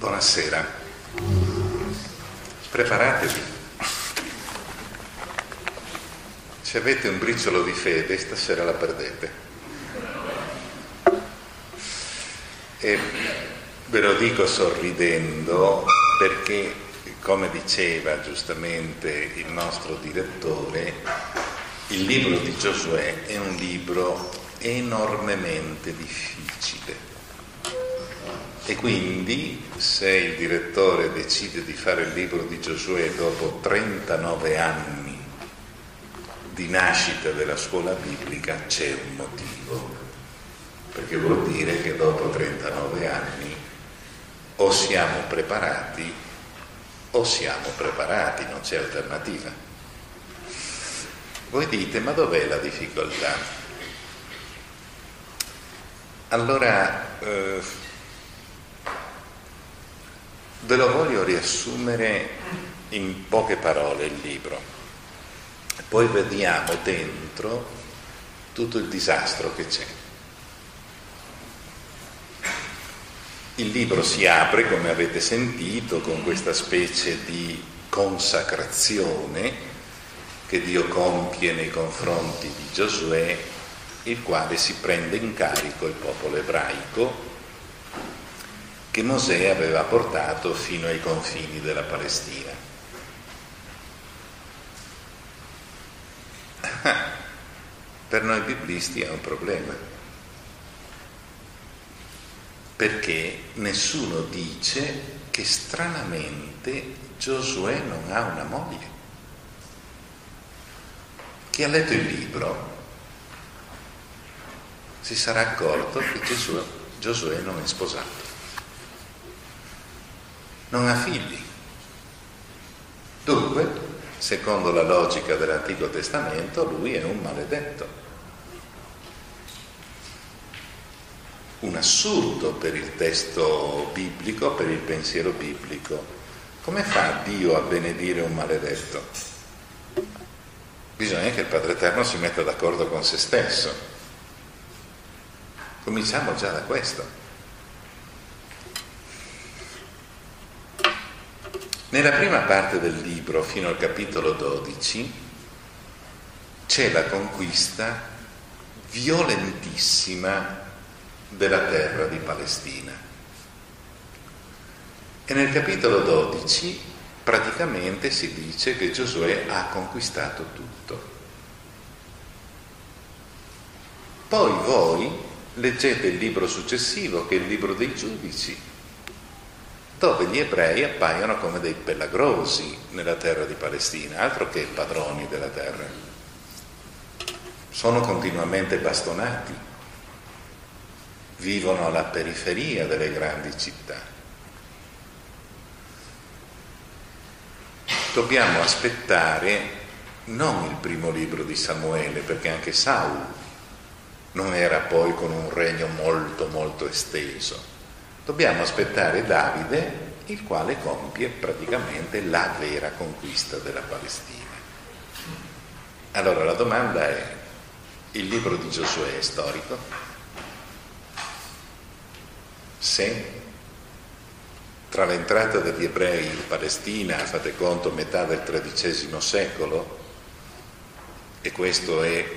Buonasera. Preparatevi. Se avete un briciolo di fede, stasera la perdete. E ve lo dico sorridendo perché, come diceva giustamente il nostro direttore, il libro di Giosuè è un libro enormemente difficile. E quindi se il direttore decide di fare il libro di Giosuè dopo 39 anni di nascita della scuola biblica c'è un motivo, perché vuol dire che dopo 39 anni o siamo preparati o siamo preparati, non c'è alternativa. Voi dite, ma dov'è la difficoltà? Allora, eh, ve lo voglio riassumere in poche parole il libro. Poi vediamo dentro tutto il disastro che c'è. Il libro si apre, come avete sentito, con questa specie di consacrazione che Dio compie nei confronti di Giosuè, il quale si prende in carico il popolo ebraico che Mosè aveva portato fino ai confini della Palestina. Per noi biblisti è un problema, perché nessuno dice che stranamente Giosuè non ha una moglie. Chi ha letto il libro si sarà accorto che Giosuè non è sposato, non ha figli. Dunque, secondo la logica dell'Antico Testamento, lui è un maledetto. Un assurdo per il testo biblico, per il pensiero biblico. Come fa Dio a benedire un maledetto? Bisogna che il Padre Eterno si metta d'accordo con se stesso. Cominciamo già da questo. Nella prima parte del libro, fino al capitolo 12, c'è la conquista violentissima della terra di Palestina. E nel capitolo 12 praticamente si dice che Giosuè ha conquistato tutto. Poi voi leggete il libro successivo, che è il libro dei giudici, dove gli ebrei appaiono come dei pelagrosi nella terra di Palestina, altro che padroni della terra. Sono continuamente bastonati, vivono alla periferia delle grandi città. Dobbiamo aspettare non il primo libro di Samuele, perché anche Saul non era poi con un regno molto molto esteso. Dobbiamo aspettare Davide, il quale compie praticamente la vera conquista della Palestina. Allora la domanda è, il libro di Giosuè è storico? Se tra l'entrata degli ebrei in Palestina, fate conto, metà del XIII secolo, e questo è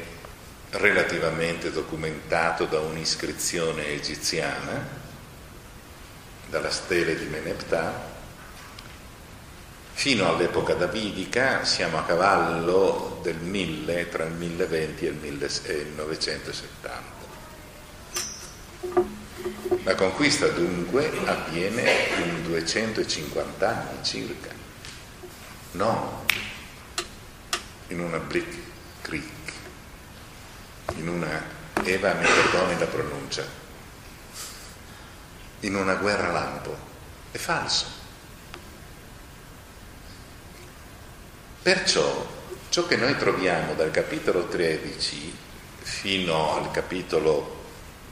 relativamente documentato da un'iscrizione egiziana, dalla stele di Meneptah, fino all'epoca davidica siamo a cavallo del 1000, tra il 1020 e il 1970. La conquista dunque avviene in 250 anni circa, non in una Blick Creek, in una, Eva mi perdoni la pronuncia, in una guerra lampo. È falso. Perciò ciò che noi troviamo dal capitolo 13 fino al capitolo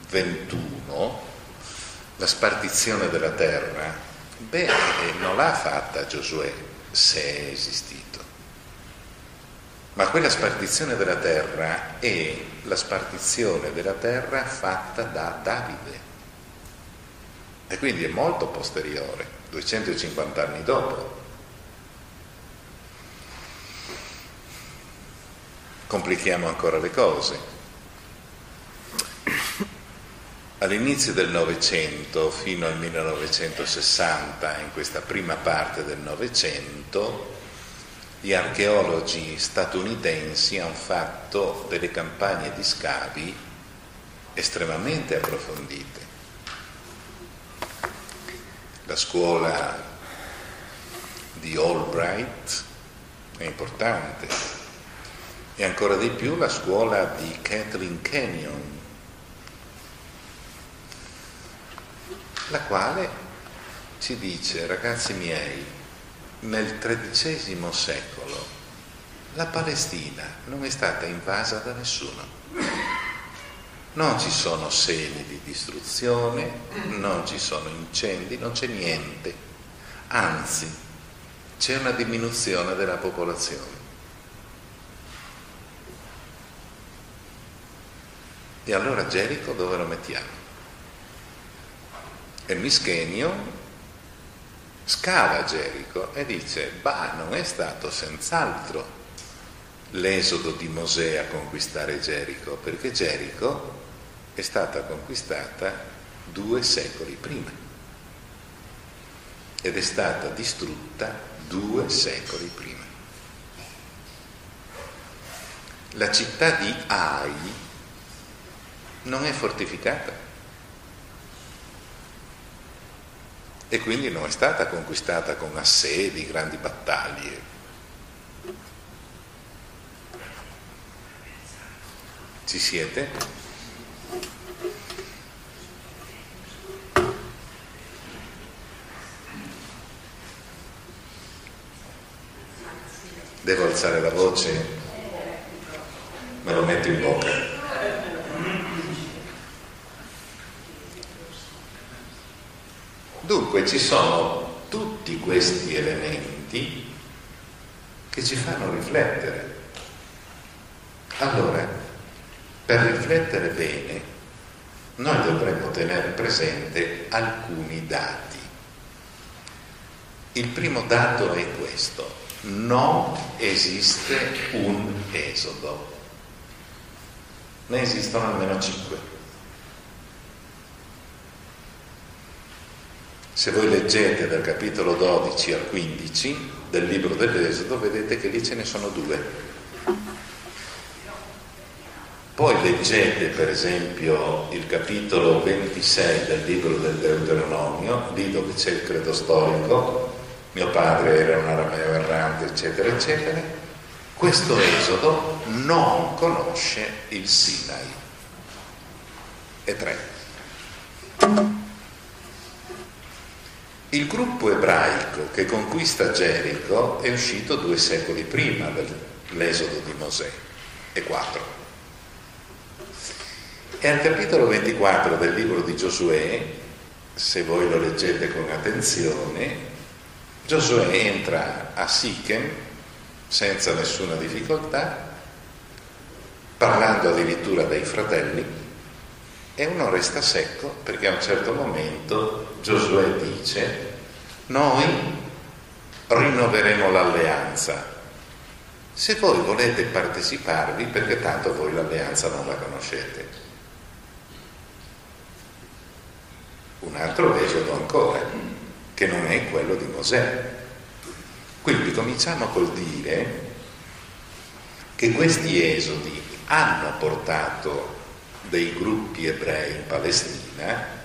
21 la spartizione della terra, beh, non l'ha fatta Giosuè se è esistito. Ma quella spartizione della terra è la spartizione della terra fatta da Davide. E quindi è molto posteriore, 250 anni dopo. Complichiamo ancora le cose. All'inizio del Novecento fino al 1960, in questa prima parte del Novecento, gli archeologi statunitensi hanno fatto delle campagne di scavi estremamente approfondite. La scuola di Albright è importante e ancora di più la scuola di Kathleen Canyon la quale ci dice, ragazzi miei, nel XIII secolo la Palestina non è stata invasa da nessuno. Non ci sono segni di distruzione, non ci sono incendi, non c'è niente. Anzi, c'è una diminuzione della popolazione. E allora Gerico dove lo mettiamo? E Mischenio scava Gerico e dice, bah, non è stato senz'altro l'esodo di Mosè a conquistare Gerico, perché Gerico è stata conquistata due secoli prima ed è stata distrutta due secoli prima. La città di Ai non è fortificata. e quindi non è stata conquistata con assedi, grandi battaglie. Ci siete? Devo alzare la voce? Me lo metto in bocca. Dunque ci sono tutti questi elementi che ci fanno riflettere. Allora, per riflettere bene, noi dovremmo tenere presente alcuni dati. Il primo dato è questo, non esiste un esodo, ne esistono almeno cinque. Se voi leggete dal capitolo 12 al 15 del libro dell'Esodo, vedete che lì ce ne sono due. Poi leggete per esempio il capitolo 26 del libro del Deuteronomio, lì dove c'è il credo storico, mio padre era un arameo errante, eccetera, eccetera. Questo Esodo non conosce il Sinai. E tre. Il gruppo ebraico che conquista Gerico è uscito due secoli prima dell'esodo di Mosè, e quattro. E al capitolo 24 del libro di Giosuè, se voi lo leggete con attenzione, Giosuè entra a Sichem senza nessuna difficoltà, parlando addirittura dei fratelli, e uno resta secco perché a un certo momento Giosuè dice, noi rinnoveremo l'alleanza. Se voi volete parteciparvi, perché tanto voi l'alleanza non la conoscete. Un altro esodo ancora, che non è quello di Mosè. Quindi cominciamo col dire che questi esodi hanno portato dei gruppi ebrei in Palestina,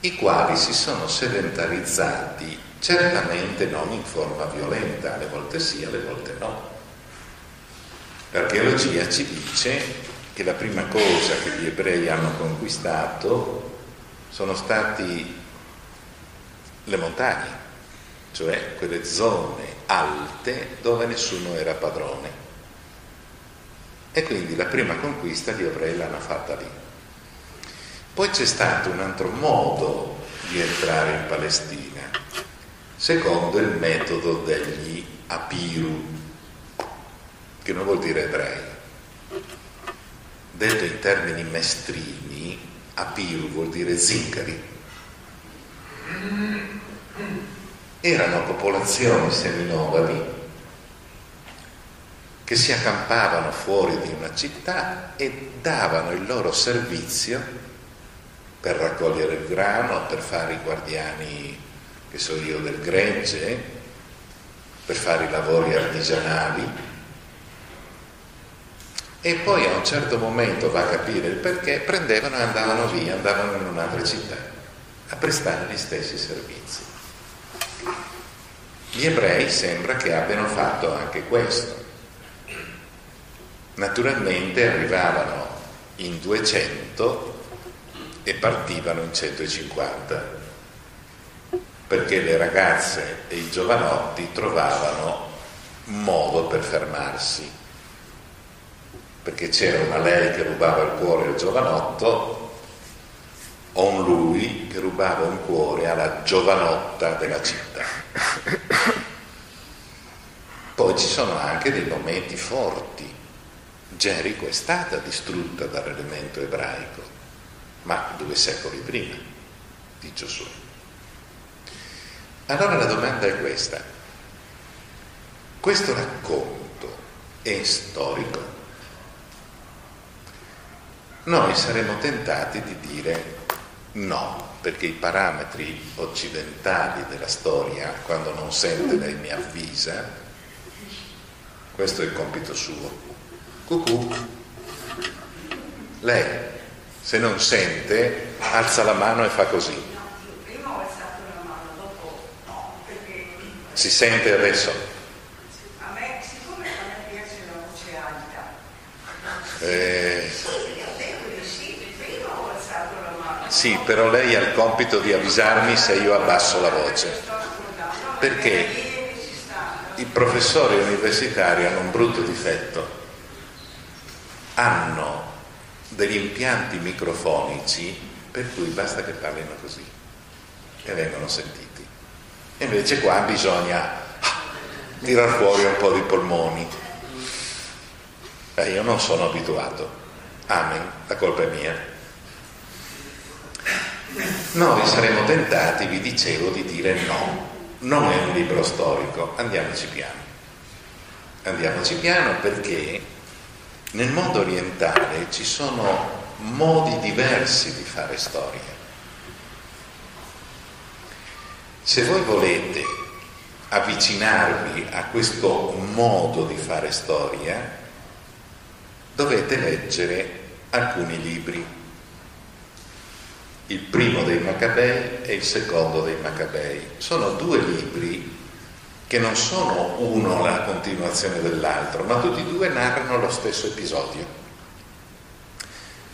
i quali si sono sedentarizzati certamente non in forma violenta, alle volte sì, alle volte no. L'archeologia ci dice che la prima cosa che gli ebrei hanno conquistato sono stati le montagne, cioè quelle zone alte dove nessuno era padrone. E quindi la prima conquista gli ebrei l'hanno fatta lì. Poi c'è stato un altro modo di entrare in Palestina, secondo il metodo degli apiru, che non vuol dire ebrei. Detto in termini mestrini, Apiru vuol dire zingari. Erano popolazioni seminomadi che si accampavano fuori di una città e davano il loro servizio per raccogliere il grano, per fare i guardiani, che so io, del gregge, per fare i lavori artigianali e poi a un certo momento va a capire il perché, prendevano e andavano via, andavano in un'altra città a prestare gli stessi servizi. Gli ebrei sembra che abbiano fatto anche questo. Naturalmente arrivavano in 200 e partivano in 150 perché le ragazze e i giovanotti trovavano un modo per fermarsi perché c'era una lei che rubava il cuore al giovanotto o un lui che rubava un cuore alla giovanotta della città. Poi ci sono anche dei momenti forti. Gerico è stata distrutta dall'elemento ebraico, ma due secoli prima di Giosuè. Allora la domanda è questa. Questo racconto è storico? Noi saremmo tentati di dire no, perché i parametri occidentali della storia, quando non sente lei mi avvisa, questo è il compito suo. Cucù, lei se non sente alza la mano e fa così. Si sente adesso? A me, siccome a me piace la voce alta. Eh, Sì, però lei ha il compito di avvisarmi se io abbasso la voce. Perché i professori universitari hanno un brutto difetto. Hanno degli impianti microfonici per cui basta che parlino così e vengono sentiti. Invece qua bisogna tirar fuori un po' di polmoni. Eh, io non sono abituato. Amen, la colpa è mia. Noi saremo tentati, vi dicevo, di dire no, non è un libro storico, andiamoci piano. Andiamoci piano perché nel mondo orientale ci sono modi diversi di fare storia. Se voi volete avvicinarvi a questo modo di fare storia, dovete leggere alcuni libri il primo dei Maccabei e il secondo dei Maccabei. Sono due libri che non sono uno la continuazione dell'altro, ma tutti e due narrano lo stesso episodio.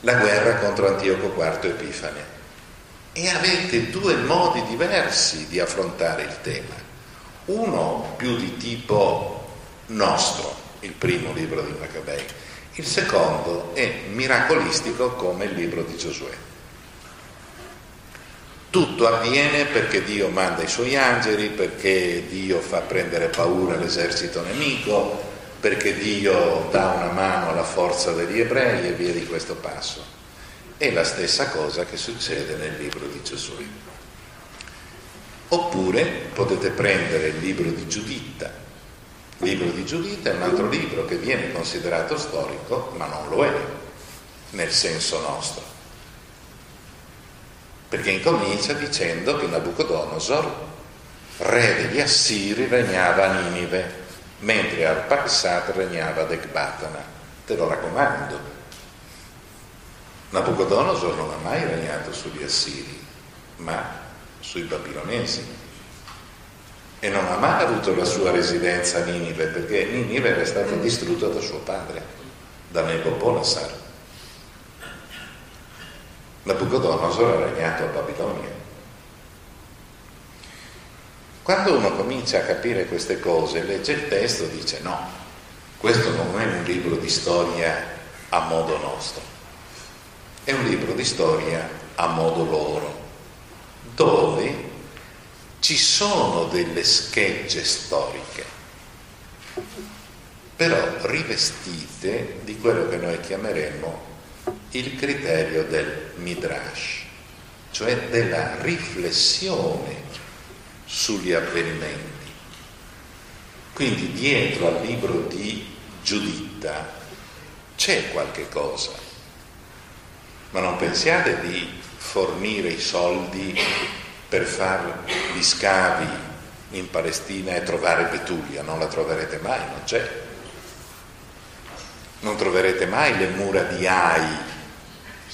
La guerra contro Antioco IV Epifane. E avete due modi diversi di affrontare il tema. Uno più di tipo nostro, il primo libro dei Maccabei, Il secondo è miracolistico come il libro di Giosuè. Tutto avviene perché Dio manda i suoi angeli, perché Dio fa prendere paura all'esercito nemico, perché Dio dà una mano alla forza degli ebrei e via di questo passo. È la stessa cosa che succede nel libro di Giosuè. Oppure potete prendere il libro di Giuditta. Il libro di Giuditta è un altro libro che viene considerato storico, ma non lo è nel senso nostro. Perché incomincia dicendo che Nabucodonosor, re degli Assiri, regnava a Ninive, mentre Arpaxad regnava ad Ecbatana. Te lo raccomando. Nabucodonosor non ha mai regnato sugli Assiri, ma sui babilonesi e non ha mai avuto la sua residenza a Ninive perché Ninive era stata distrutta da suo padre, da Nebopolassar. Nabucodonosor ha regnato a Babilonia. Quando uno comincia a capire queste cose, legge il testo e dice no, questo non è un libro di storia a modo nostro, è un libro di storia a modo loro dove ci sono delle schegge storiche, però rivestite di quello che noi chiameremo il criterio del midrash, cioè della riflessione sugli avvenimenti. Quindi dietro al libro di Giuditta c'è qualche cosa, ma non pensiate di fornire i soldi per fare gli scavi in Palestina e trovare Betulia, non la troverete mai, non c'è. Non troverete mai le mura di Ai,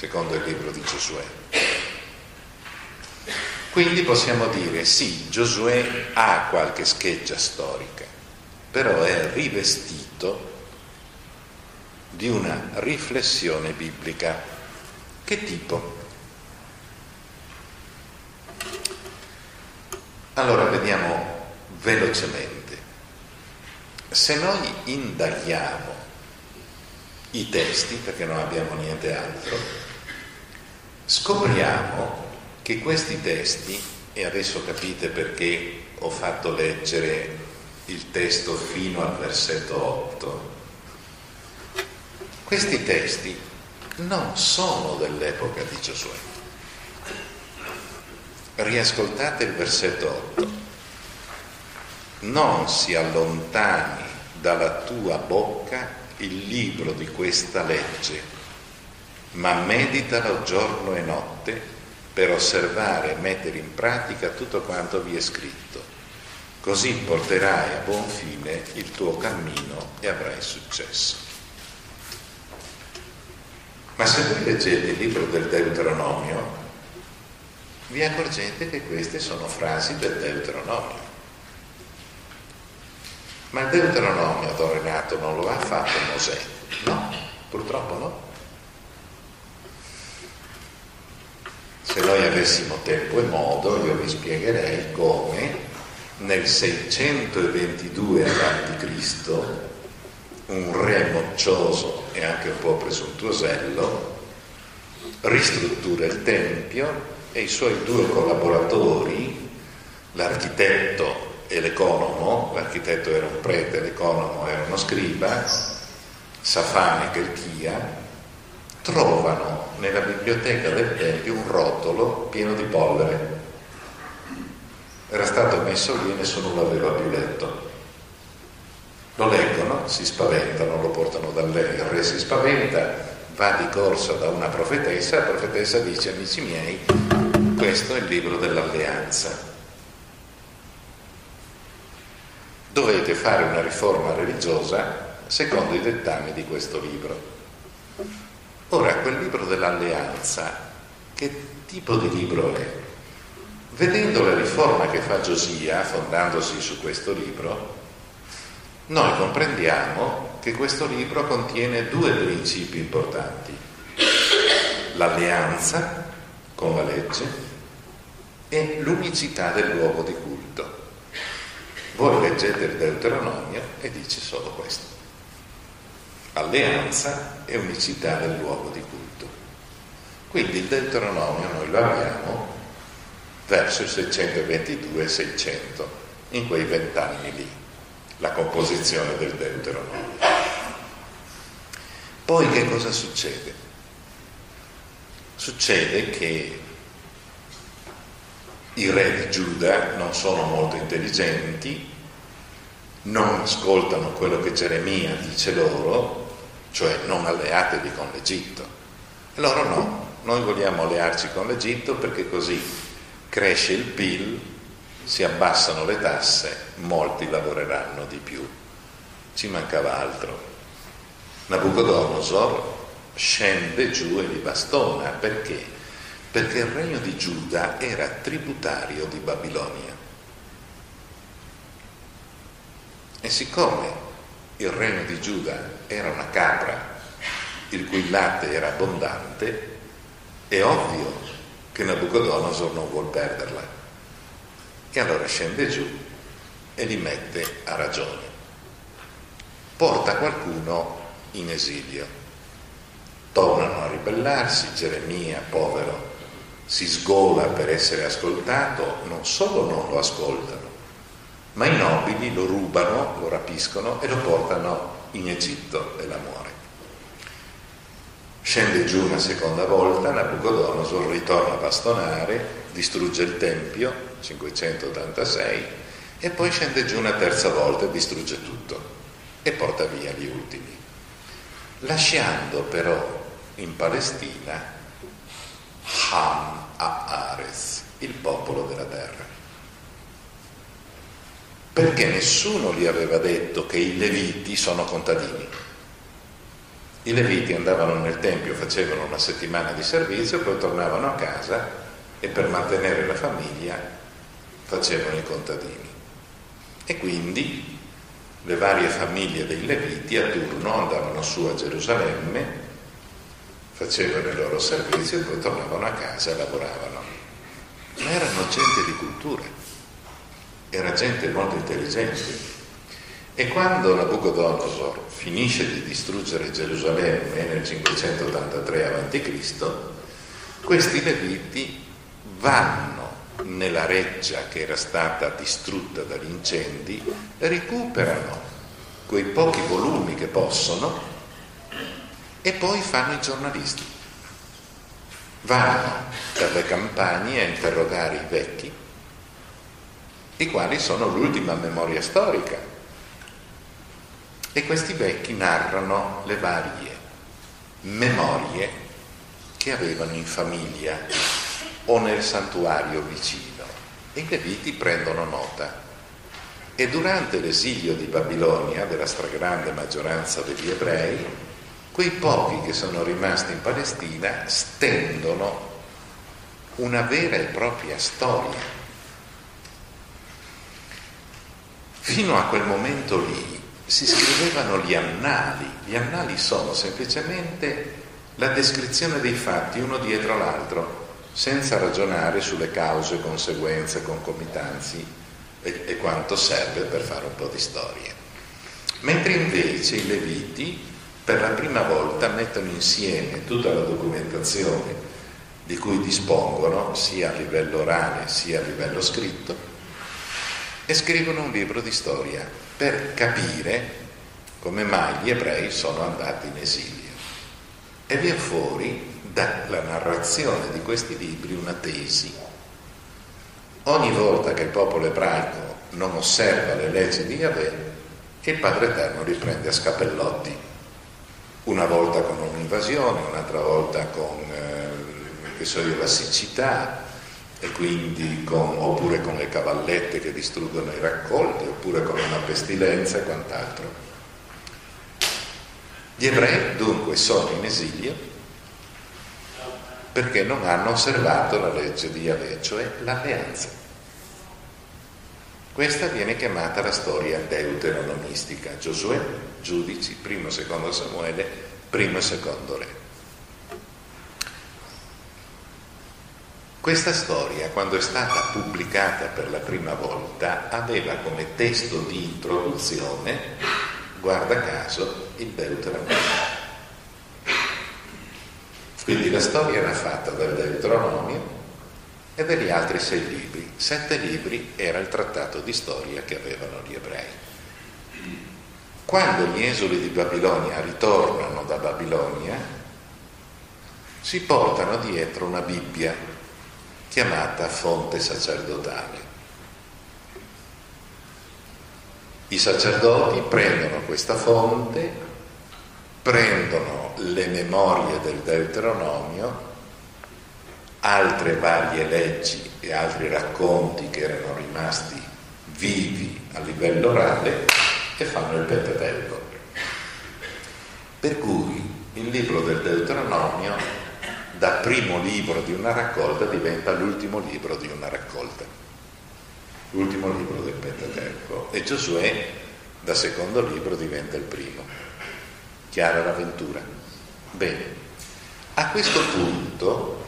secondo il libro di Giosuè. Quindi possiamo dire sì, Giosuè ha qualche scheggia storica, però è rivestito di una riflessione biblica. Che tipo? Allora vediamo velocemente. Se noi indaghiamo i testi, perché non abbiamo niente altro, scopriamo che questi testi, e adesso capite perché ho fatto leggere il testo fino al versetto 8, questi testi non sono dell'epoca di Giosuè riascoltate il versetto 8. Non si allontani dalla tua bocca il libro di questa legge, ma meditalo giorno e notte per osservare e mettere in pratica tutto quanto vi è scritto. Così porterai a buon fine il tuo cammino e avrai successo. Ma se voi leggete il libro del Deuteronomio, vi accorgete che queste sono frasi del Deuteronomio. Ma il Deuteronomio, Don Renato, non lo ha fatto Mosè? No, purtroppo no. Se noi avessimo tempo e modo, io vi spiegherei come nel 622 a.C. un re moccioso e anche un po' presuntuosello ristruttura il Tempio e i suoi due collaboratori, l'architetto e l'economo, l'architetto era un prete, l'economo era uno scriba, Safane e Kelchia, trovano nella biblioteca del Tempio un rotolo pieno di polvere. Era stato messo lì e nessuno l'aveva più letto. Lo leggono, si spaventano, lo portano dal re, il re si spaventa, va di corsa da una profetessa, la profetessa dice amici miei, questo è il libro dell'alleanza. Dovete fare una riforma religiosa secondo i dettami di questo libro. Ora, quel libro dell'alleanza, che tipo di libro è? Vedendo la riforma che fa Giosia, fondandosi su questo libro, noi comprendiamo che questo libro contiene due principi importanti. L'alleanza con la legge e l'unicità del luogo di culto. Voi leggete il Deuteronomio e dice solo questo. Alleanza e unicità del luogo di culto. Quindi il Deuteronomio noi lo abbiamo verso il 622-600, in quei vent'anni lì, la composizione del Deuteronomio. Poi che cosa succede? Succede che i re di Giuda non sono molto intelligenti, non ascoltano quello che Geremia dice loro, cioè non alleatevi con l'Egitto. E loro no, noi vogliamo allearci con l'Egitto perché così cresce il PIL, si abbassano le tasse, molti lavoreranno di più. Ci mancava altro. Nabucodonosor scende giù e li bastona perché? Perché il regno di Giuda era tributario di Babilonia. E siccome il regno di Giuda era una capra il cui latte era abbondante, è ovvio che Nabucodonosor non vuol perderla. E allora scende giù e li mette a ragione. Porta qualcuno in esilio. Tornano a ribellarsi, Geremia, povero, si sgola per essere ascoltato, non solo non lo ascoltano, ma i nobili lo rubano, lo rapiscono e lo portano in Egitto e la muore. Scende giù una seconda volta, Nabucodonosor ritorna a bastonare, distrugge il Tempio, 586, e poi scende giù una terza volta e distrugge tutto e porta via gli ultimi, lasciando però in Palestina Ham a Ares, il popolo della terra. Perché nessuno gli aveva detto che i leviti sono contadini. I leviti andavano nel tempio, facevano una settimana di servizio, poi tornavano a casa e per mantenere la famiglia facevano i contadini. E quindi le varie famiglie dei leviti a turno andavano su a Gerusalemme facevano il loro servizio e poi tornavano a casa e lavoravano. Ma erano gente di cultura, era gente molto intelligente. E quando Nabucodonosor finisce di distruggere Gerusalemme nel 583 a.C., questi leviti vanno nella reggia che era stata distrutta dagli incendi, recuperano quei pochi volumi che possono e poi fanno i giornalisti. Vanno dalle campagne a interrogare i vecchi, i quali sono l'ultima memoria storica. E questi vecchi narrano le varie memorie che avevano in famiglia o nel santuario vicino. E i leviti prendono nota. E durante l'esilio di Babilonia, della stragrande maggioranza degli ebrei, quei pochi che sono rimasti in Palestina stendono una vera e propria storia. Fino a quel momento lì si scrivevano gli annali. Gli annali sono semplicemente la descrizione dei fatti uno dietro l'altro, senza ragionare sulle cause, conseguenze, concomitanzi e, e quanto serve per fare un po' di storia. Mentre invece i Leviti per la prima volta mettono insieme tutta la documentazione di cui dispongono, sia a livello orale sia a livello scritto, e scrivono un libro di storia per capire come mai gli ebrei sono andati in esilio. E viene fuori dalla narrazione di questi libri una tesi. Ogni volta che il popolo ebraico non osserva le leggi di Yahweh, il Padre Eterno li prende a scapellotti una volta con un'invasione, un'altra volta con eh, io, la siccità, e quindi con, oppure con le cavallette che distruggono i raccolti, oppure con una pestilenza e quant'altro. Gli ebrei dunque sono in esilio perché non hanno osservato la legge di Yahweh, cioè l'alleanza. Questa viene chiamata la storia deuteronomistica, Giosuè, giudici, primo e secondo Samuele, primo e secondo re. Questa storia, quando è stata pubblicata per la prima volta, aveva come testo di introduzione, guarda caso, il Deuteronomio. Quindi la storia era fatta del Deuteronomio e degli altri sei libri. Sette libri era il trattato di storia che avevano gli ebrei. Quando gli esuli di Babilonia ritornano da Babilonia, si portano dietro una Bibbia chiamata fonte sacerdotale. I sacerdoti prendono questa fonte, prendono le memorie del Deuteronomio, altre varie leggi e altri racconti che erano rimasti vivi a livello orale e fanno il Pentateuco. Per cui il libro del Deuteronomio, da primo libro di una raccolta, diventa l'ultimo libro di una raccolta, l'ultimo libro del Pentateuco. E Giosuè, da secondo libro, diventa il primo. Chiara l'avventura. Bene, a questo punto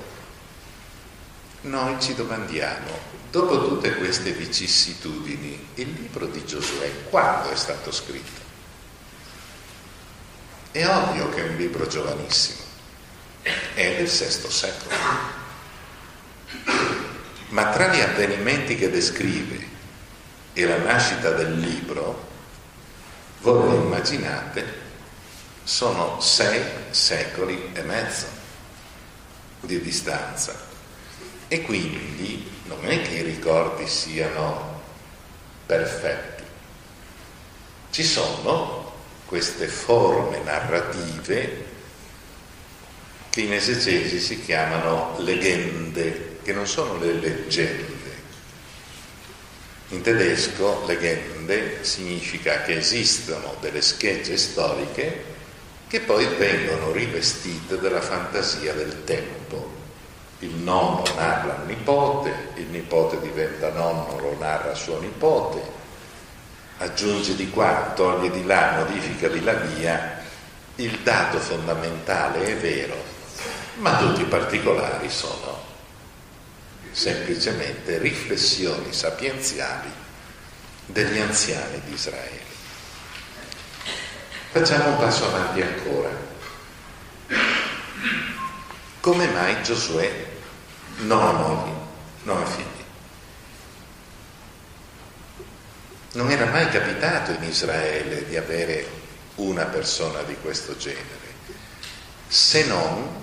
noi ci domandiamo, dopo tutte queste vicissitudini, il libro di Giosuè quando è stato scritto? È ovvio che è un libro giovanissimo, è del VI secolo. Ma tra gli avvenimenti che descrive e la nascita del libro, voi lo immaginate, sono sei secoli e mezzo di distanza. E quindi non è che i ricordi siano perfetti. Ci sono queste forme narrative che in esegesi si chiamano leggende, che non sono le leggende. In tedesco leggende significa che esistono delle schegge storiche che poi vengono rivestite della fantasia del tempo. Il nonno narra al nipote, il nipote diventa nonno, lo narra a suo nipote, aggiunge di qua, toglie di là, modifica di là via, il dato fondamentale è vero, ma tutti i particolari sono semplicemente riflessioni sapienziali degli anziani di Israele. Facciamo un passo avanti ancora. Come mai Giosuè non ha mogli, non ha figli. Non era mai capitato in Israele di avere una persona di questo genere, se non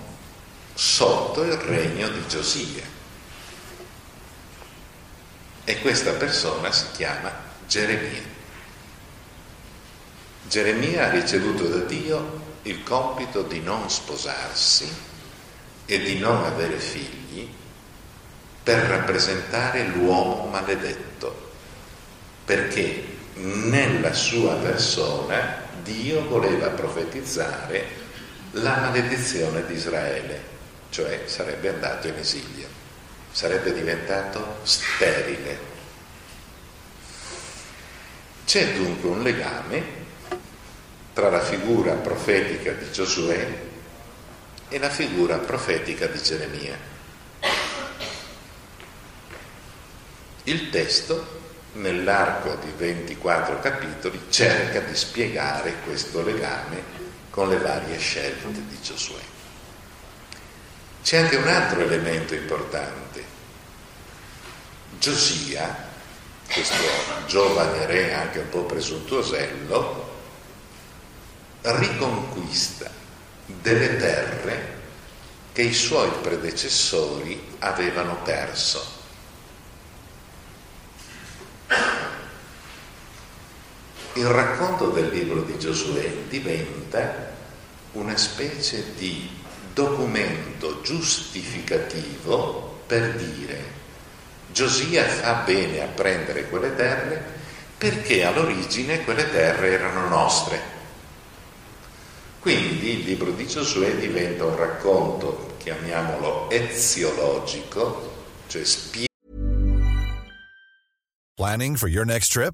sotto il regno di Giosia. E questa persona si chiama Geremia. Geremia ha ricevuto da Dio il compito di non sposarsi e di non avere figli per rappresentare l'uomo maledetto, perché nella sua persona Dio voleva profetizzare la maledizione di Israele, cioè sarebbe andato in esilio, sarebbe diventato sterile. C'è dunque un legame tra la figura profetica di Giosuè e la figura profetica di Geremia. Il testo, nell'arco di 24 capitoli, cerca di spiegare questo legame con le varie scelte di Giosuè. C'è anche un altro elemento importante. Giosia, questo giovane re anche un po' presuntuosello, riconquista delle terre che i suoi predecessori avevano perso. il racconto del libro di Giosuè diventa una specie di documento giustificativo per dire Giosia fa bene a prendere quelle terre perché all'origine quelle terre erano nostre. Quindi il libro di Giosuè diventa un racconto, chiamiamolo eziologico, cioè spie- Planning for your next trip?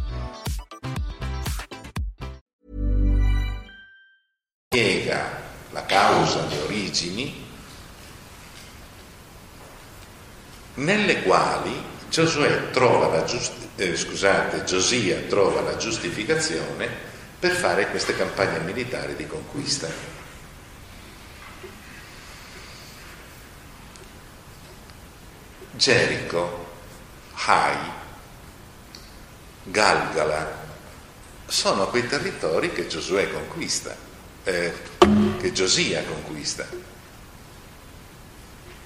Spiega la causa, le origini, nelle quali trova la giust- eh, scusate, Giosia trova la giustificazione per fare queste campagne militari di conquista. Gerico, Hai, Galgala sono quei territori che Giosuè conquista, eh, che Giosia conquista.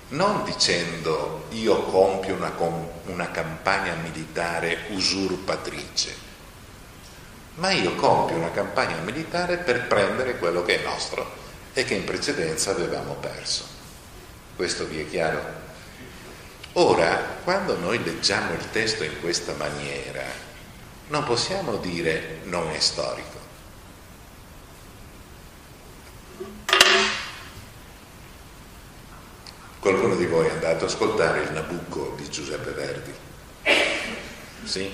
Non dicendo io compio una, una campagna militare usurpatrice, ma io compio una campagna militare per prendere quello che è nostro e che in precedenza avevamo perso. Questo vi è chiaro? Ora, quando noi leggiamo il testo in questa maniera, non possiamo dire non è storico. Qualcuno di voi è andato ad ascoltare il Nabucco di Giuseppe Verdi? Sì?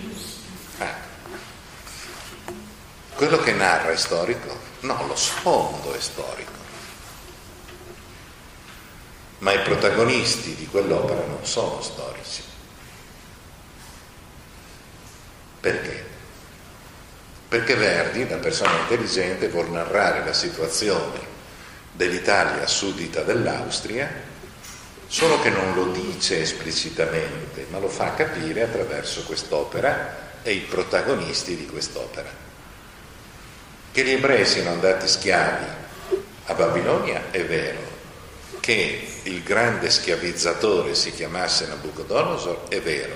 Ah. Quello che narra è storico? No, lo sfondo è storico. Ma i protagonisti di quell'opera non sono storici. Perché? Perché Verdi, una persona intelligente, vuol narrare la situazione dell'Italia suddita dell'Austria, solo che non lo dice esplicitamente, ma lo fa capire attraverso quest'opera e i protagonisti di quest'opera. Che gli ebrei siano andati schiavi a Babilonia è vero, che il grande schiavizzatore si chiamasse Nabucodonosor è vero,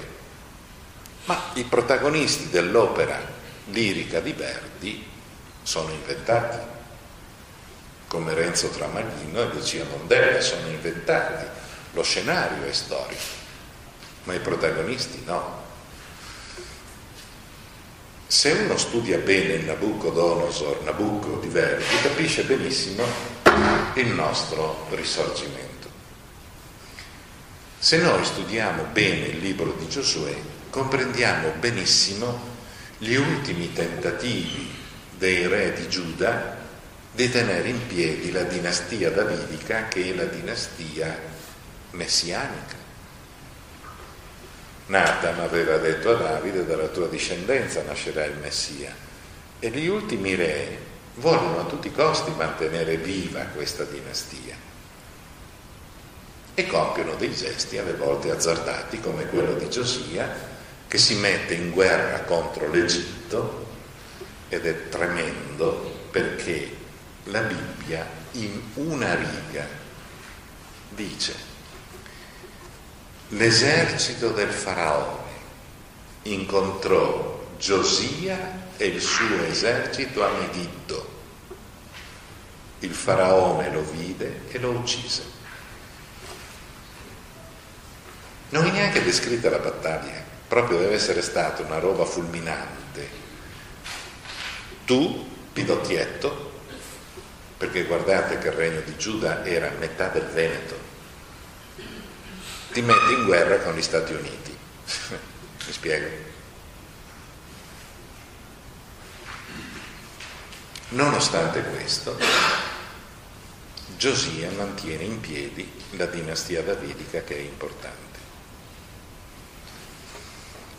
ma i protagonisti dell'opera lirica di Verdi sono inventati, come Renzo Tramaglino e Lucia Mondella sono inventati, lo scenario è storico, ma i protagonisti no. Se uno studia bene Nabucodonosor, Nabucco di Verdi, capisce benissimo il nostro risorgimento. Se noi studiamo bene il libro di Giosuè, comprendiamo benissimo gli ultimi tentativi dei re di Giuda di tenere in piedi la dinastia davidica che è la dinastia messianica. Nathan aveva detto a Davide dalla tua discendenza nascerà il Messia e gli ultimi re vogliono a tutti i costi mantenere viva questa dinastia e compiono dei gesti alle volte azzardati come quello di Giosia che si mette in guerra contro l'Egitto ed è tremendo perché la Bibbia in una riga dice l'esercito del faraone incontrò Giosia e il suo esercito a Megiddo. Il faraone lo vide e lo uccise. Non è neanche descritta la battaglia, proprio deve essere stata una roba fulminante. Tu, pidottietto, perché guardate che il regno di Giuda era metà del Veneto, ti metti in guerra con gli Stati Uniti. Mi spiego? Nonostante questo, Giosia mantiene in piedi la dinastia davidica che è importante.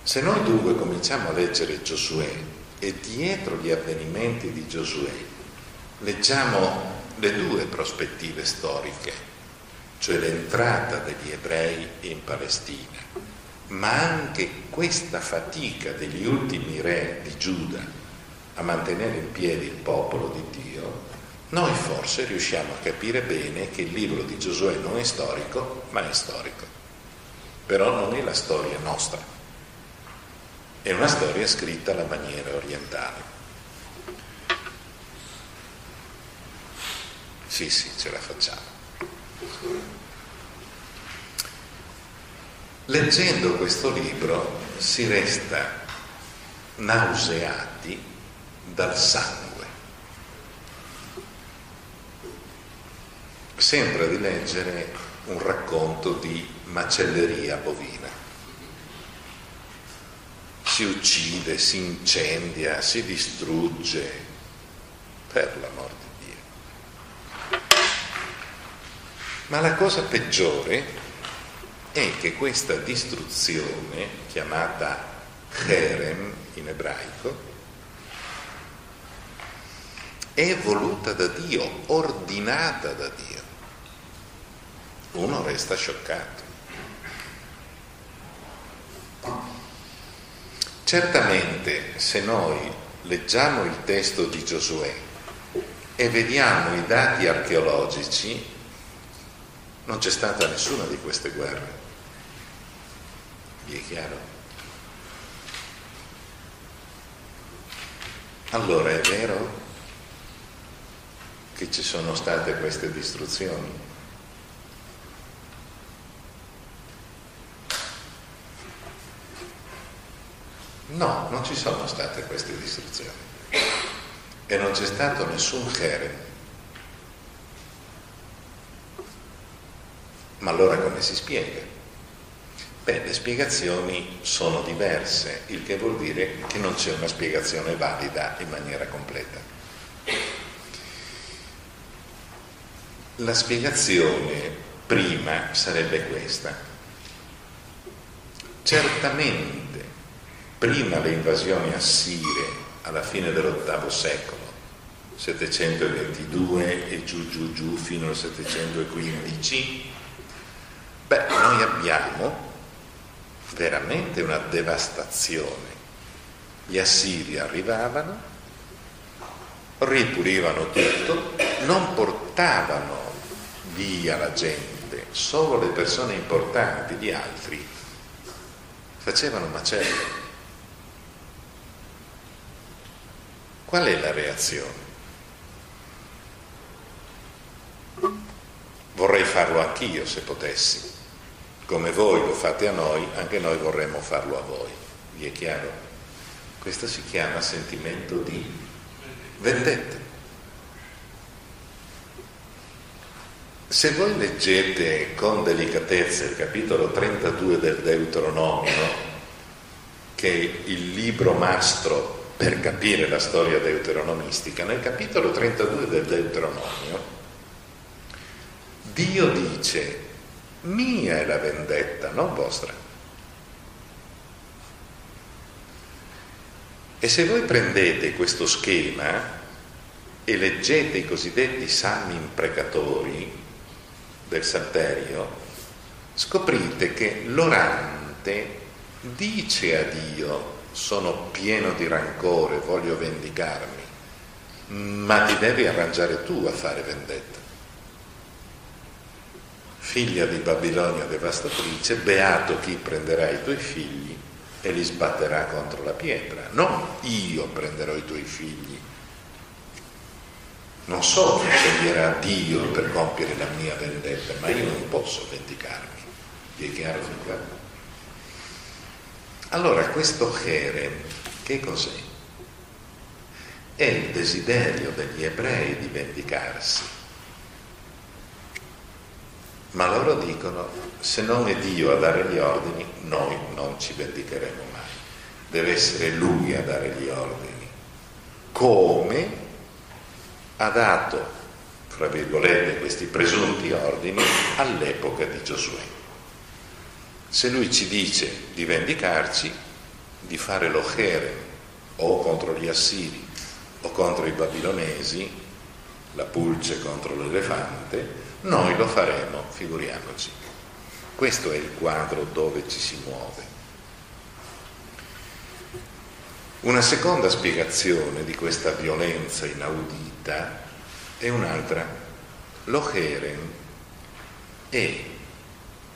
Se noi dunque cominciamo a leggere Giosuè e dietro gli avvenimenti di Giosuè leggiamo le due prospettive storiche, cioè l'entrata degli ebrei in Palestina, ma anche questa fatica degli ultimi re di Giuda a mantenere in piedi il popolo di Dio, noi forse riusciamo a capire bene che il libro di Giosuè non è storico, ma è storico. Però non è la storia nostra, è una storia scritta alla maniera orientale. Sì, sì, ce la facciamo. Leggendo questo libro si resta nauseati dal sangue. Sembra di leggere un racconto di macelleria bovina. Si uccide, si incendia, si distrugge, per l'amor di Dio. Ma la cosa peggiore è che questa distruzione, chiamata Cherem in ebraico, è voluta da Dio, ordinata da Dio. Uno resta scioccato. Certamente se noi leggiamo il testo di Giosuè e vediamo i dati archeologici, non c'è stata nessuna di queste guerre. Vi è chiaro? Allora è vero che ci sono state queste distruzioni? No, non ci sono state queste distruzioni e non c'è stato nessun Keren. Ma allora come si spiega? Beh, le spiegazioni sono diverse, il che vuol dire che non c'è una spiegazione valida in maniera completa. La spiegazione prima sarebbe questa. Certamente, prima le invasioni assire alla fine dell'ottavo secolo, 722 e giù giù giù fino al 715, beh, noi abbiamo veramente una devastazione. Gli assiri arrivavano, ripulivano tutto, non portavano via la gente, solo le persone importanti, gli altri facevano macello. Qual è la reazione? Vorrei farlo anch'io se potessi come voi lo fate a noi, anche noi vorremmo farlo a voi. Vi è chiaro? Questo si chiama sentimento di vendetta. Se voi leggete con delicatezza il capitolo 32 del Deuteronomio, che è il libro mastro per capire la storia deuteronomistica, nel capitolo 32 del Deuteronomio Dio dice mia è la vendetta, non vostra. E se voi prendete questo schema e leggete i cosiddetti salmi imprecatori del Salterio, scoprite che l'orante dice a Dio sono pieno di rancore, voglio vendicarmi, ma ti devi arrangiare tu a fare vendetta figlia di Babilonia devastatrice, beato chi prenderà i tuoi figli e li sbatterà contro la pietra. Non io prenderò i tuoi figli. Non so chi sceglierà Dio per compiere la mia vendetta, ma io non posso vendicarmi. Vi è chiaro fin qua? Allora, questo Jerem, che cos'è? È il desiderio degli ebrei di vendicarsi ma loro dicono se non è Dio a dare gli ordini, noi non ci vendicheremo mai. Deve essere Lui a dare gli ordini. Come ha dato, fra virgolette, questi presunti ordini all'epoca di Giosuè. Se Lui ci dice di vendicarci, di fare l'Ochere o contro gli Assiri o contro i Babilonesi, la pulce contro l'elefante, noi lo faremo, figuriamoci. Questo è il quadro dove ci si muove. Una seconda spiegazione di questa violenza inaudita e un'altra. L'Ocheren è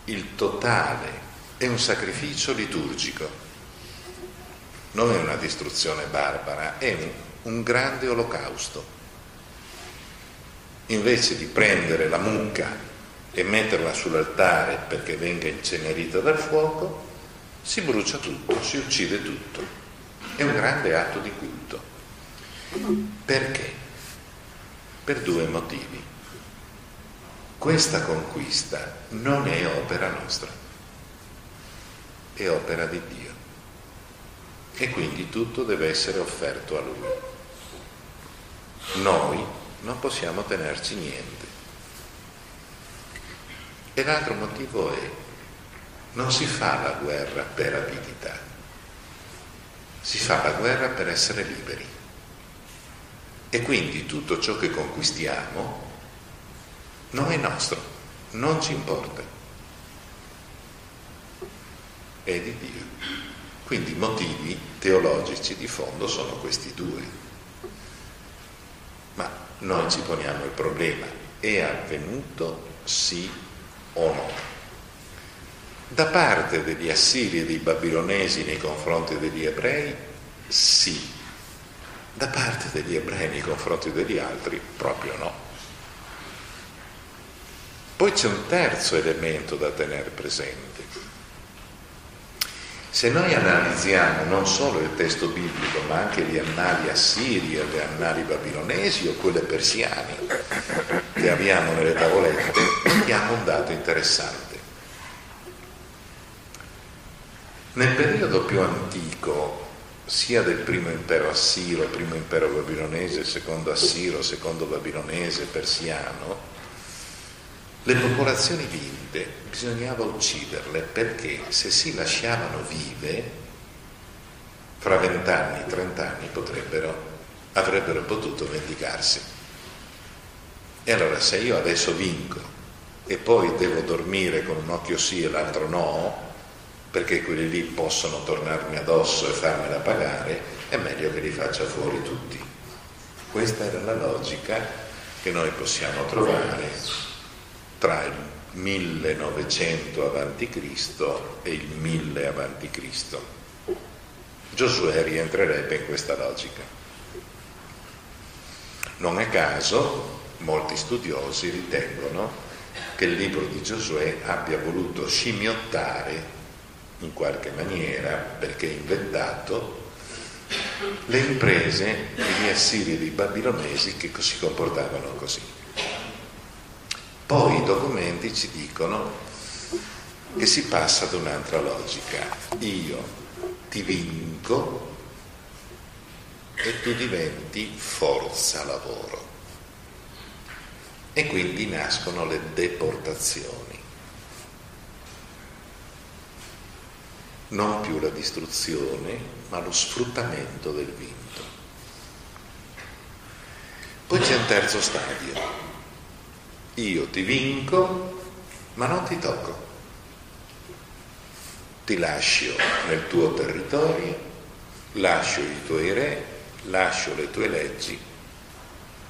il totale, è un sacrificio liturgico, non è una distruzione barbara, è un, un grande olocausto. Invece di prendere la mucca e metterla sull'altare perché venga incenerita dal fuoco, si brucia tutto, si uccide tutto. È un grande atto di culto. Perché? Per due motivi. Questa conquista non è opera nostra, è opera di Dio. E quindi tutto deve essere offerto a Lui. Noi non possiamo tenerci niente. E l'altro motivo è, non si fa la guerra per avidità, si fa la guerra per essere liberi. E quindi tutto ciò che conquistiamo non è nostro, non ci importa, è di Dio. Quindi i motivi teologici di fondo sono questi due. Noi ci poniamo il problema, è avvenuto sì o no? Da parte degli assiri e dei babilonesi nei confronti degli ebrei, sì. Da parte degli ebrei nei confronti degli altri, proprio no. Poi c'è un terzo elemento da tenere presente. Se noi analizziamo non solo il testo biblico, ma anche gli annali assiri e gli annali babilonesi o quelle persiane che abbiamo nelle tavolette, vediamo un dato interessante. Nel periodo più antico, sia del primo impero assiro, primo impero babilonese, secondo assiro, secondo babilonese, persiano, le popolazioni vinte bisognava ucciderle perché se si lasciavano vive, fra vent'anni, trent'anni potrebbero, avrebbero potuto vendicarsi. E allora se io adesso vinco e poi devo dormire con un occhio sì e l'altro no, perché quelli lì possono tornarmi addosso e farmela pagare, è meglio che li faccia fuori tutti. Questa era la logica che noi possiamo trovare tra il 1900 a.C. e il 1000 a.C. Giosuè rientrerebbe in questa logica. Non a caso molti studiosi ritengono che il libro di Giosuè abbia voluto scimmiottare in qualche maniera, perché inventato, le imprese degli assiri e dei babilonesi che si comportavano così. Documenti ci dicono che si passa ad un'altra logica. Io ti vinco e tu diventi forza lavoro. E quindi nascono le deportazioni. Non più la distruzione, ma lo sfruttamento del vinto. Poi c'è un terzo stadio, io ti vinco, ma non ti tocco. Ti lascio nel tuo territorio, lascio i tuoi re, lascio le tue leggi,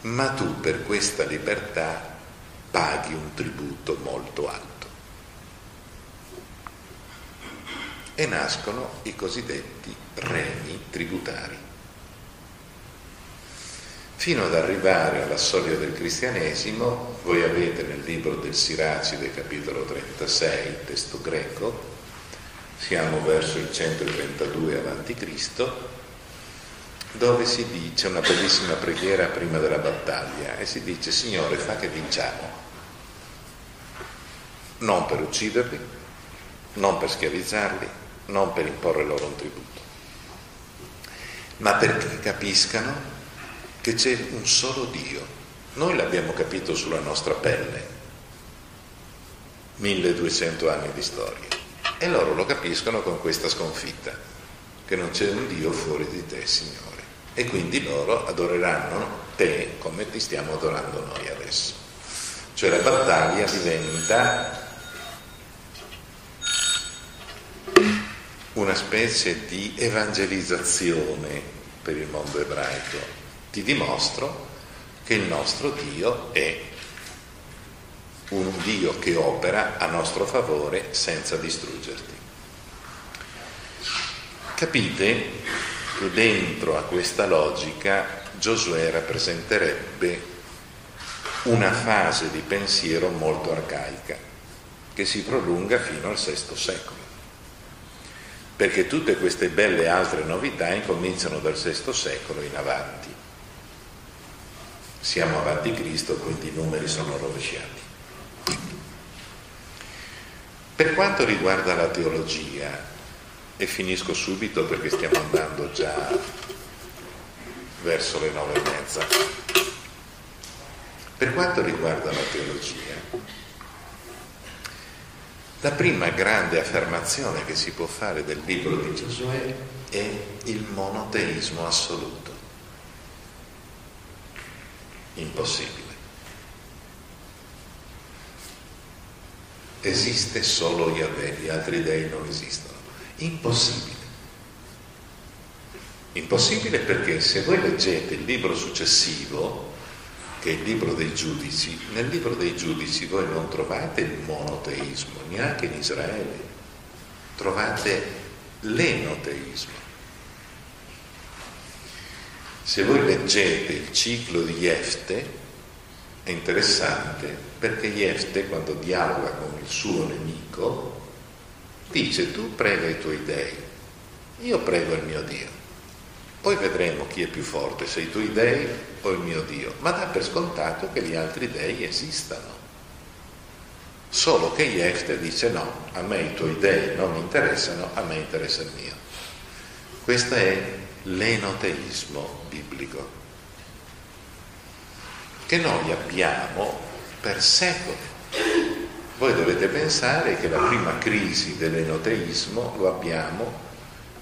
ma tu per questa libertà paghi un tributo molto alto. E nascono i cosiddetti regni tributari fino ad arrivare alla soglia del cristianesimo, voi avete nel libro del Siracide, capitolo 36, testo greco, siamo verso il 132 a.C., dove si dice una bellissima preghiera prima della battaglia e si dice Signore fa che vinciamo, non per ucciderli, non per schiavizzarli, non per imporre loro un tributo, ma perché capiscano che c'è un solo Dio. Noi l'abbiamo capito sulla nostra pelle, 1200 anni di storia, e loro lo capiscono con questa sconfitta, che non c'è un Dio fuori di te, Signore. E quindi loro adoreranno te come ti stiamo adorando noi adesso. Cioè la battaglia diventa una specie di evangelizzazione per il mondo ebraico ti dimostro che il nostro Dio è un Dio che opera a nostro favore senza distruggerti. Capite che dentro a questa logica Giosuè rappresenterebbe una fase di pensiero molto arcaica che si prolunga fino al VI secolo. Perché tutte queste belle altre novità incominciano dal VI secolo in avanti. Siamo avanti Cristo, quindi i numeri sono rovesciati. Per quanto riguarda la teologia, e finisco subito perché stiamo andando già verso le nove e mezza, per quanto riguarda la teologia, la prima grande affermazione che si può fare del libro di Giosuè è il monoteismo assoluto. Impossibile. esiste solo Yahweh, gli altri dei non esistono. Impossibile. Impossibile perché se voi leggete il libro successivo, che è il libro dei giudici, nel libro dei giudici voi non trovate il monoteismo, neanche in Israele, trovate l'enoteismo. Se voi leggete il ciclo di Jefte, è interessante perché Jefte, quando dialoga con il suo nemico, dice tu prega i tuoi dei, io prego il mio Dio. Poi vedremo chi è più forte, se i tuoi dei o il mio Dio, ma dà per scontato che gli altri dei esistano. Solo che Jefte dice no, a me i tuoi dei non mi interessano, a me interessa il mio. Questo è l'enoteismo biblico che noi abbiamo per secoli. Voi dovete pensare che la prima crisi dell'enoteismo lo abbiamo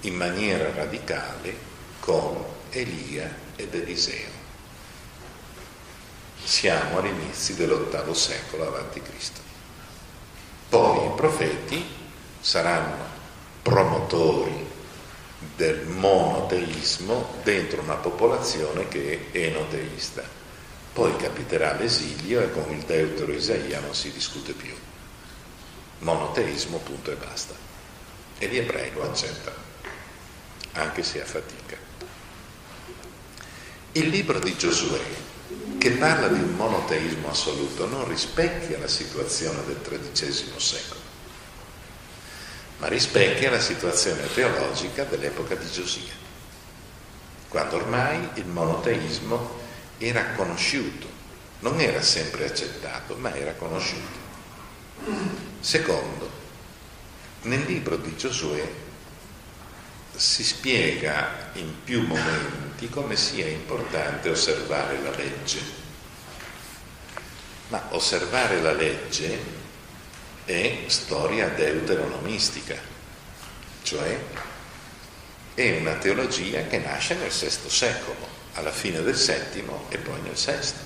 in maniera radicale con Elia ed Eliseo. Siamo all'inizio dell'ottavo secolo avanti. Poi i profeti saranno promotori del monoteismo dentro una popolazione che è enoteista poi capiterà l'esilio e con il deutero Isaia non si discute più. Monoteismo, punto e basta. E gli ebrei lo accettano, anche se a fatica. Il libro di Giosuè, che parla di un monoteismo assoluto, non rispecchia la situazione del XIII secolo, ma rispecchia la situazione teologica dell'epoca di Giosia, quando ormai il monoteismo era conosciuto, non era sempre accettato, ma era conosciuto. Secondo, nel libro di Giosuè si spiega in più momenti come sia importante osservare la legge. Ma osservare la legge è storia deuteronomistica, cioè è una teologia che nasce nel VI secolo alla fine del settimo e poi nel sesto.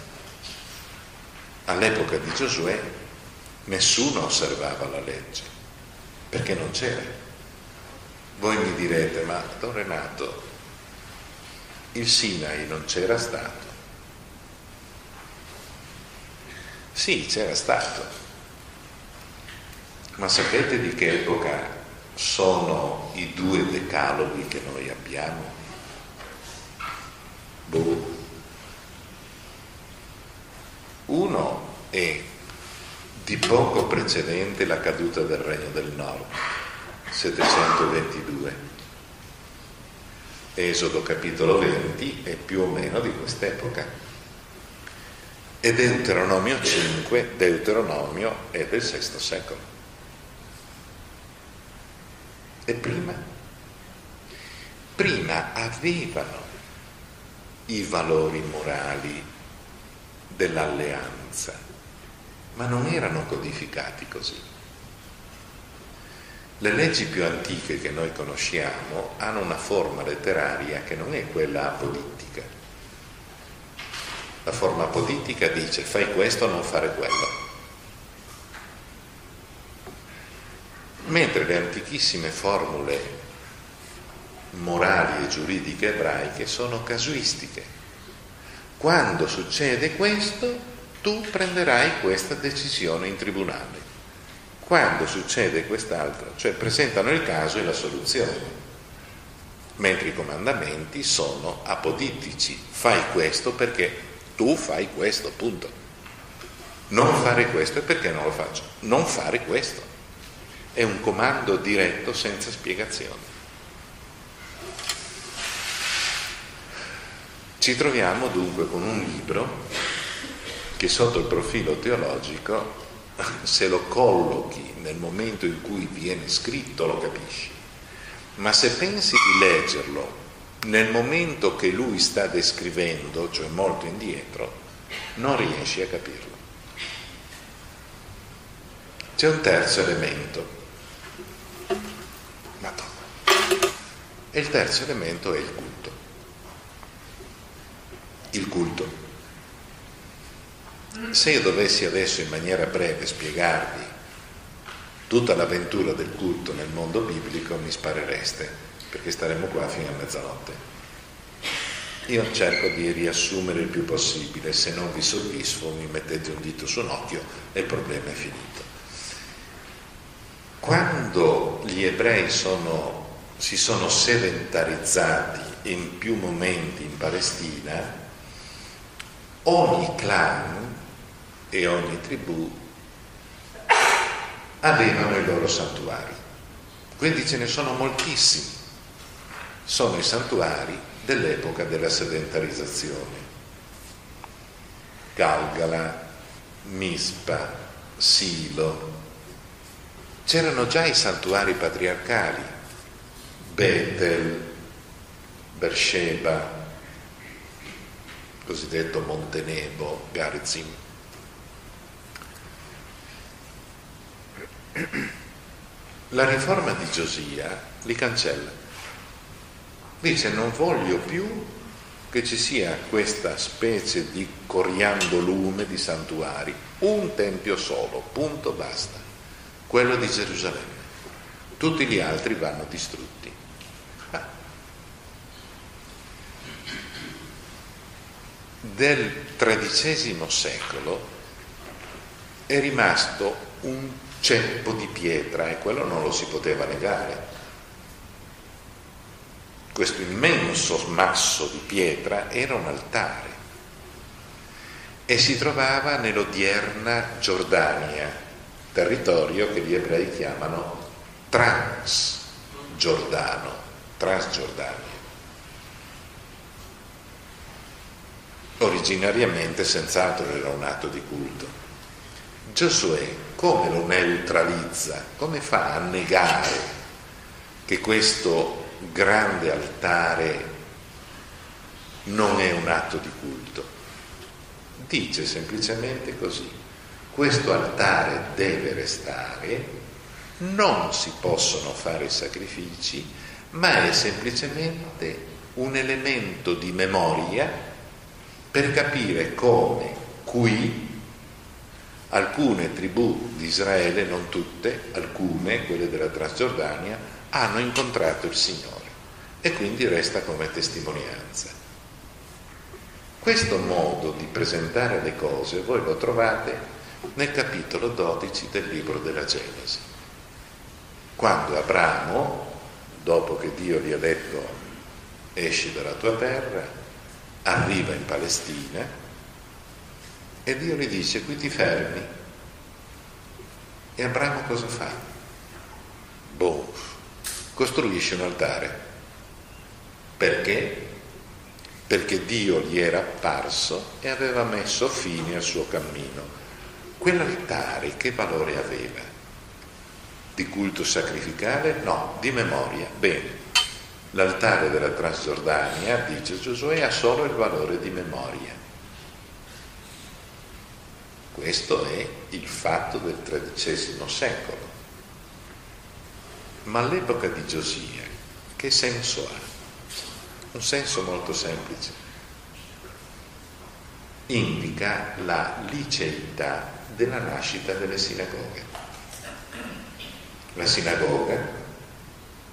All'epoca di Giosuè nessuno osservava la legge, perché non c'era. Voi mi direte, ma Don Renato, il Sinai non c'era stato. Sì, c'era stato. Ma sapete di che epoca sono i due decaloghi che noi abbiamo? Boh. Uno è di poco precedente la caduta del Regno del Nord, 722. Esodo capitolo 20 è più o meno di quest'epoca. E Deuteronomio 5, Deuteronomio è del VI secolo. E prima? Prima avevano i valori morali dell'alleanza, ma non erano codificati così. Le leggi più antiche che noi conosciamo hanno una forma letteraria che non è quella apodittica. La forma apodittica dice fai questo, non fare quello. Mentre le antichissime formule morali e giuridiche ebraiche sono casuistiche. Quando succede questo, tu prenderai questa decisione in tribunale. Quando succede quest'altro, cioè presentano il caso e la soluzione mentre i comandamenti sono apodittici. Fai questo perché tu fai questo, punto. Non fare questo perché non lo faccio. Non fare questo. È un comando diretto senza spiegazione. Ci troviamo dunque con un libro che sotto il profilo teologico, se lo collochi nel momento in cui viene scritto, lo capisci. Ma se pensi di leggerlo nel momento che lui sta descrivendo, cioè molto indietro, non riesci a capirlo. C'è un terzo elemento. E il terzo elemento è il culto il culto. Se io dovessi adesso in maniera breve spiegarvi tutta l'avventura del culto nel mondo biblico, mi sparereste, perché staremo qua fino a mezzanotte. Io cerco di riassumere il più possibile, se non vi soddisfo mi mettete un dito su un occhio e il problema è finito. Quando gli ebrei sono, si sono sedentarizzati in più momenti in Palestina, ogni clan e ogni tribù avevano i loro santuari. Quindi ce ne sono moltissimi. Sono i santuari dell'epoca della sedentarizzazione. Galgala, Mispa, Silo. C'erano già i santuari patriarcali, Betel, Beersheba, cosiddetto Montenebo, Garizim. La riforma di Giosia li cancella. Dice non voglio più che ci sia questa specie di coriandolume di santuari, un tempio solo, punto basta, quello di Gerusalemme. Tutti gli altri vanno distrutti. Del XIII secolo è rimasto un ceppo di pietra e quello non lo si poteva negare. Questo immenso masso di pietra era un altare e si trovava nell'odierna Giordania, territorio che gli ebrei chiamano Transgiordano, Transgiordania. Originariamente senz'altro era un atto di culto. Giosuè come lo neutralizza? Come fa a negare che questo grande altare non è un atto di culto? Dice semplicemente così, questo altare deve restare, non si possono fare sacrifici, ma è semplicemente un elemento di memoria per capire come qui alcune tribù di Israele, non tutte, alcune, quelle della Transgiordania, hanno incontrato il Signore e quindi resta come testimonianza. Questo modo di presentare le cose voi lo trovate nel capitolo 12 del libro della Genesi. Quando Abramo, dopo che Dio gli ha detto esci dalla tua terra, arriva in Palestina e Dio gli dice qui ti fermi. E Abramo cosa fa? Boh, costruisce un altare. Perché? Perché Dio gli era apparso e aveva messo fine al suo cammino. Quell'altare che valore aveva? Di culto sacrificale? No, di memoria. Bene, L'altare della Transgiordania, dice Giosuè, ha solo il valore di memoria. Questo è il fatto del XIII secolo. Ma all'epoca di Giosia, che senso ha? Un senso molto semplice. Indica la liceità della nascita delle sinagoghe. La sinagoga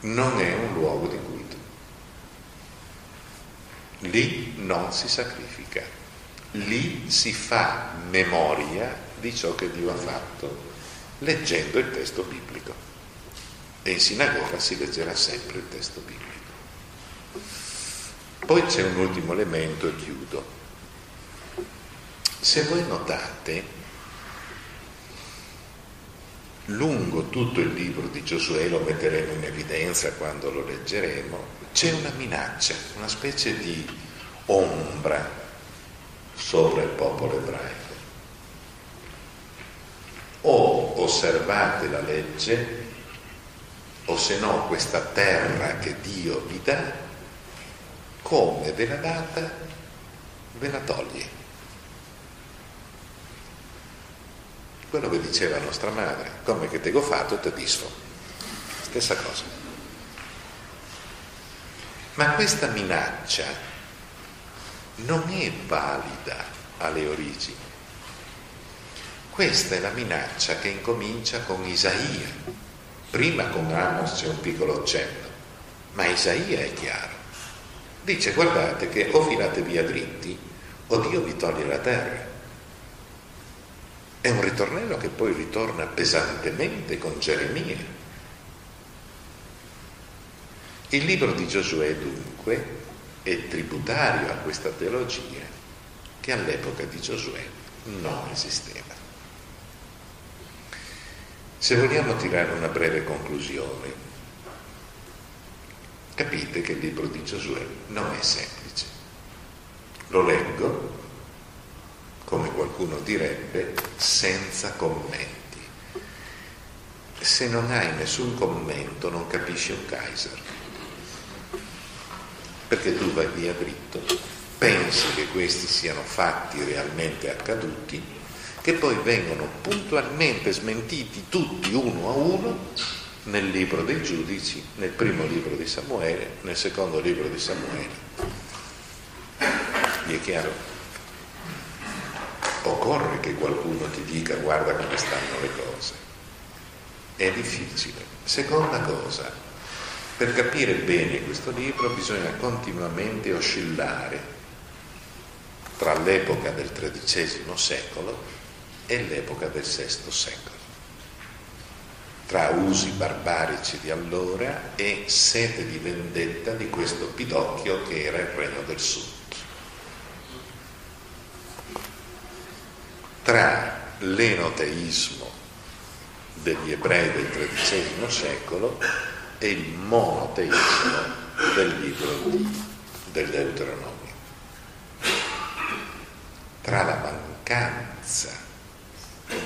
non è un luogo di culto. Lì non si sacrifica, lì si fa memoria di ciò che Dio ha fatto leggendo il testo biblico. E in sinagoga si leggerà sempre il testo biblico. Poi c'è un ultimo elemento e chiudo. Se voi notate, lungo tutto il libro di Giosuè, lo metteremo in evidenza quando lo leggeremo, c'è una minaccia, una specie di ombra sopra il popolo ebraico. O osservate la legge, o se no questa terra che Dio vi dà, come ve l'ha data, ve la toglie. Quello che diceva nostra madre, come che te ho fatto te disfo. Stessa cosa. Ma questa minaccia non è valida alle origini. Questa è la minaccia che incomincia con Isaia. Prima con Amos c'è un piccolo accenno, ma Isaia è chiaro. Dice guardate che o filate via dritti o Dio vi toglie la terra. È un ritornello che poi ritorna pesantemente con Geremia. Il libro di Giosuè dunque è tributario a questa teologia che all'epoca di Giosuè non esisteva. Se vogliamo tirare una breve conclusione, capite che il libro di Giosuè non è semplice. Lo leggo, come qualcuno direbbe, senza commenti. Se non hai nessun commento non capisci un Kaiser perché tu vai via dritto, pensi che questi siano fatti realmente accaduti, che poi vengono puntualmente smentiti tutti uno a uno nel libro dei giudici, nel primo libro di Samuele, nel secondo libro di Samuele. Vi è chiaro? Occorre che qualcuno ti dica guarda come stanno le cose. È difficile. Seconda cosa, per capire bene questo libro bisogna continuamente oscillare tra l'epoca del XIII secolo e l'epoca del VI secolo, tra usi barbarici di allora e sete di vendetta di questo Pidocchio che era il regno del sud. Tra l'enoteismo degli ebrei del XIII secolo è il monoteismo del libro del Deuteronomio. Tra la mancanza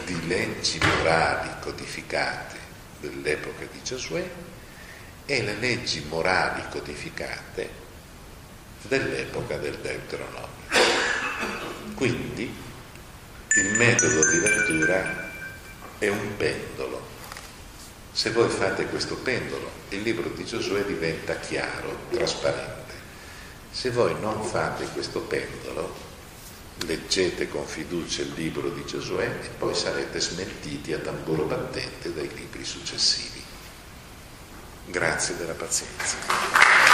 di leggi morali codificate dell'epoca di Giosuè e le leggi morali codificate dell'epoca del Deuteronomio. Quindi il metodo di lettura è un pendolo se voi fate questo pendolo, il libro di Giosuè diventa chiaro, trasparente. Se voi non fate questo pendolo, leggete con fiducia il libro di Giosuè e poi sarete smentiti a tamburo battente dai libri successivi. Grazie della pazienza.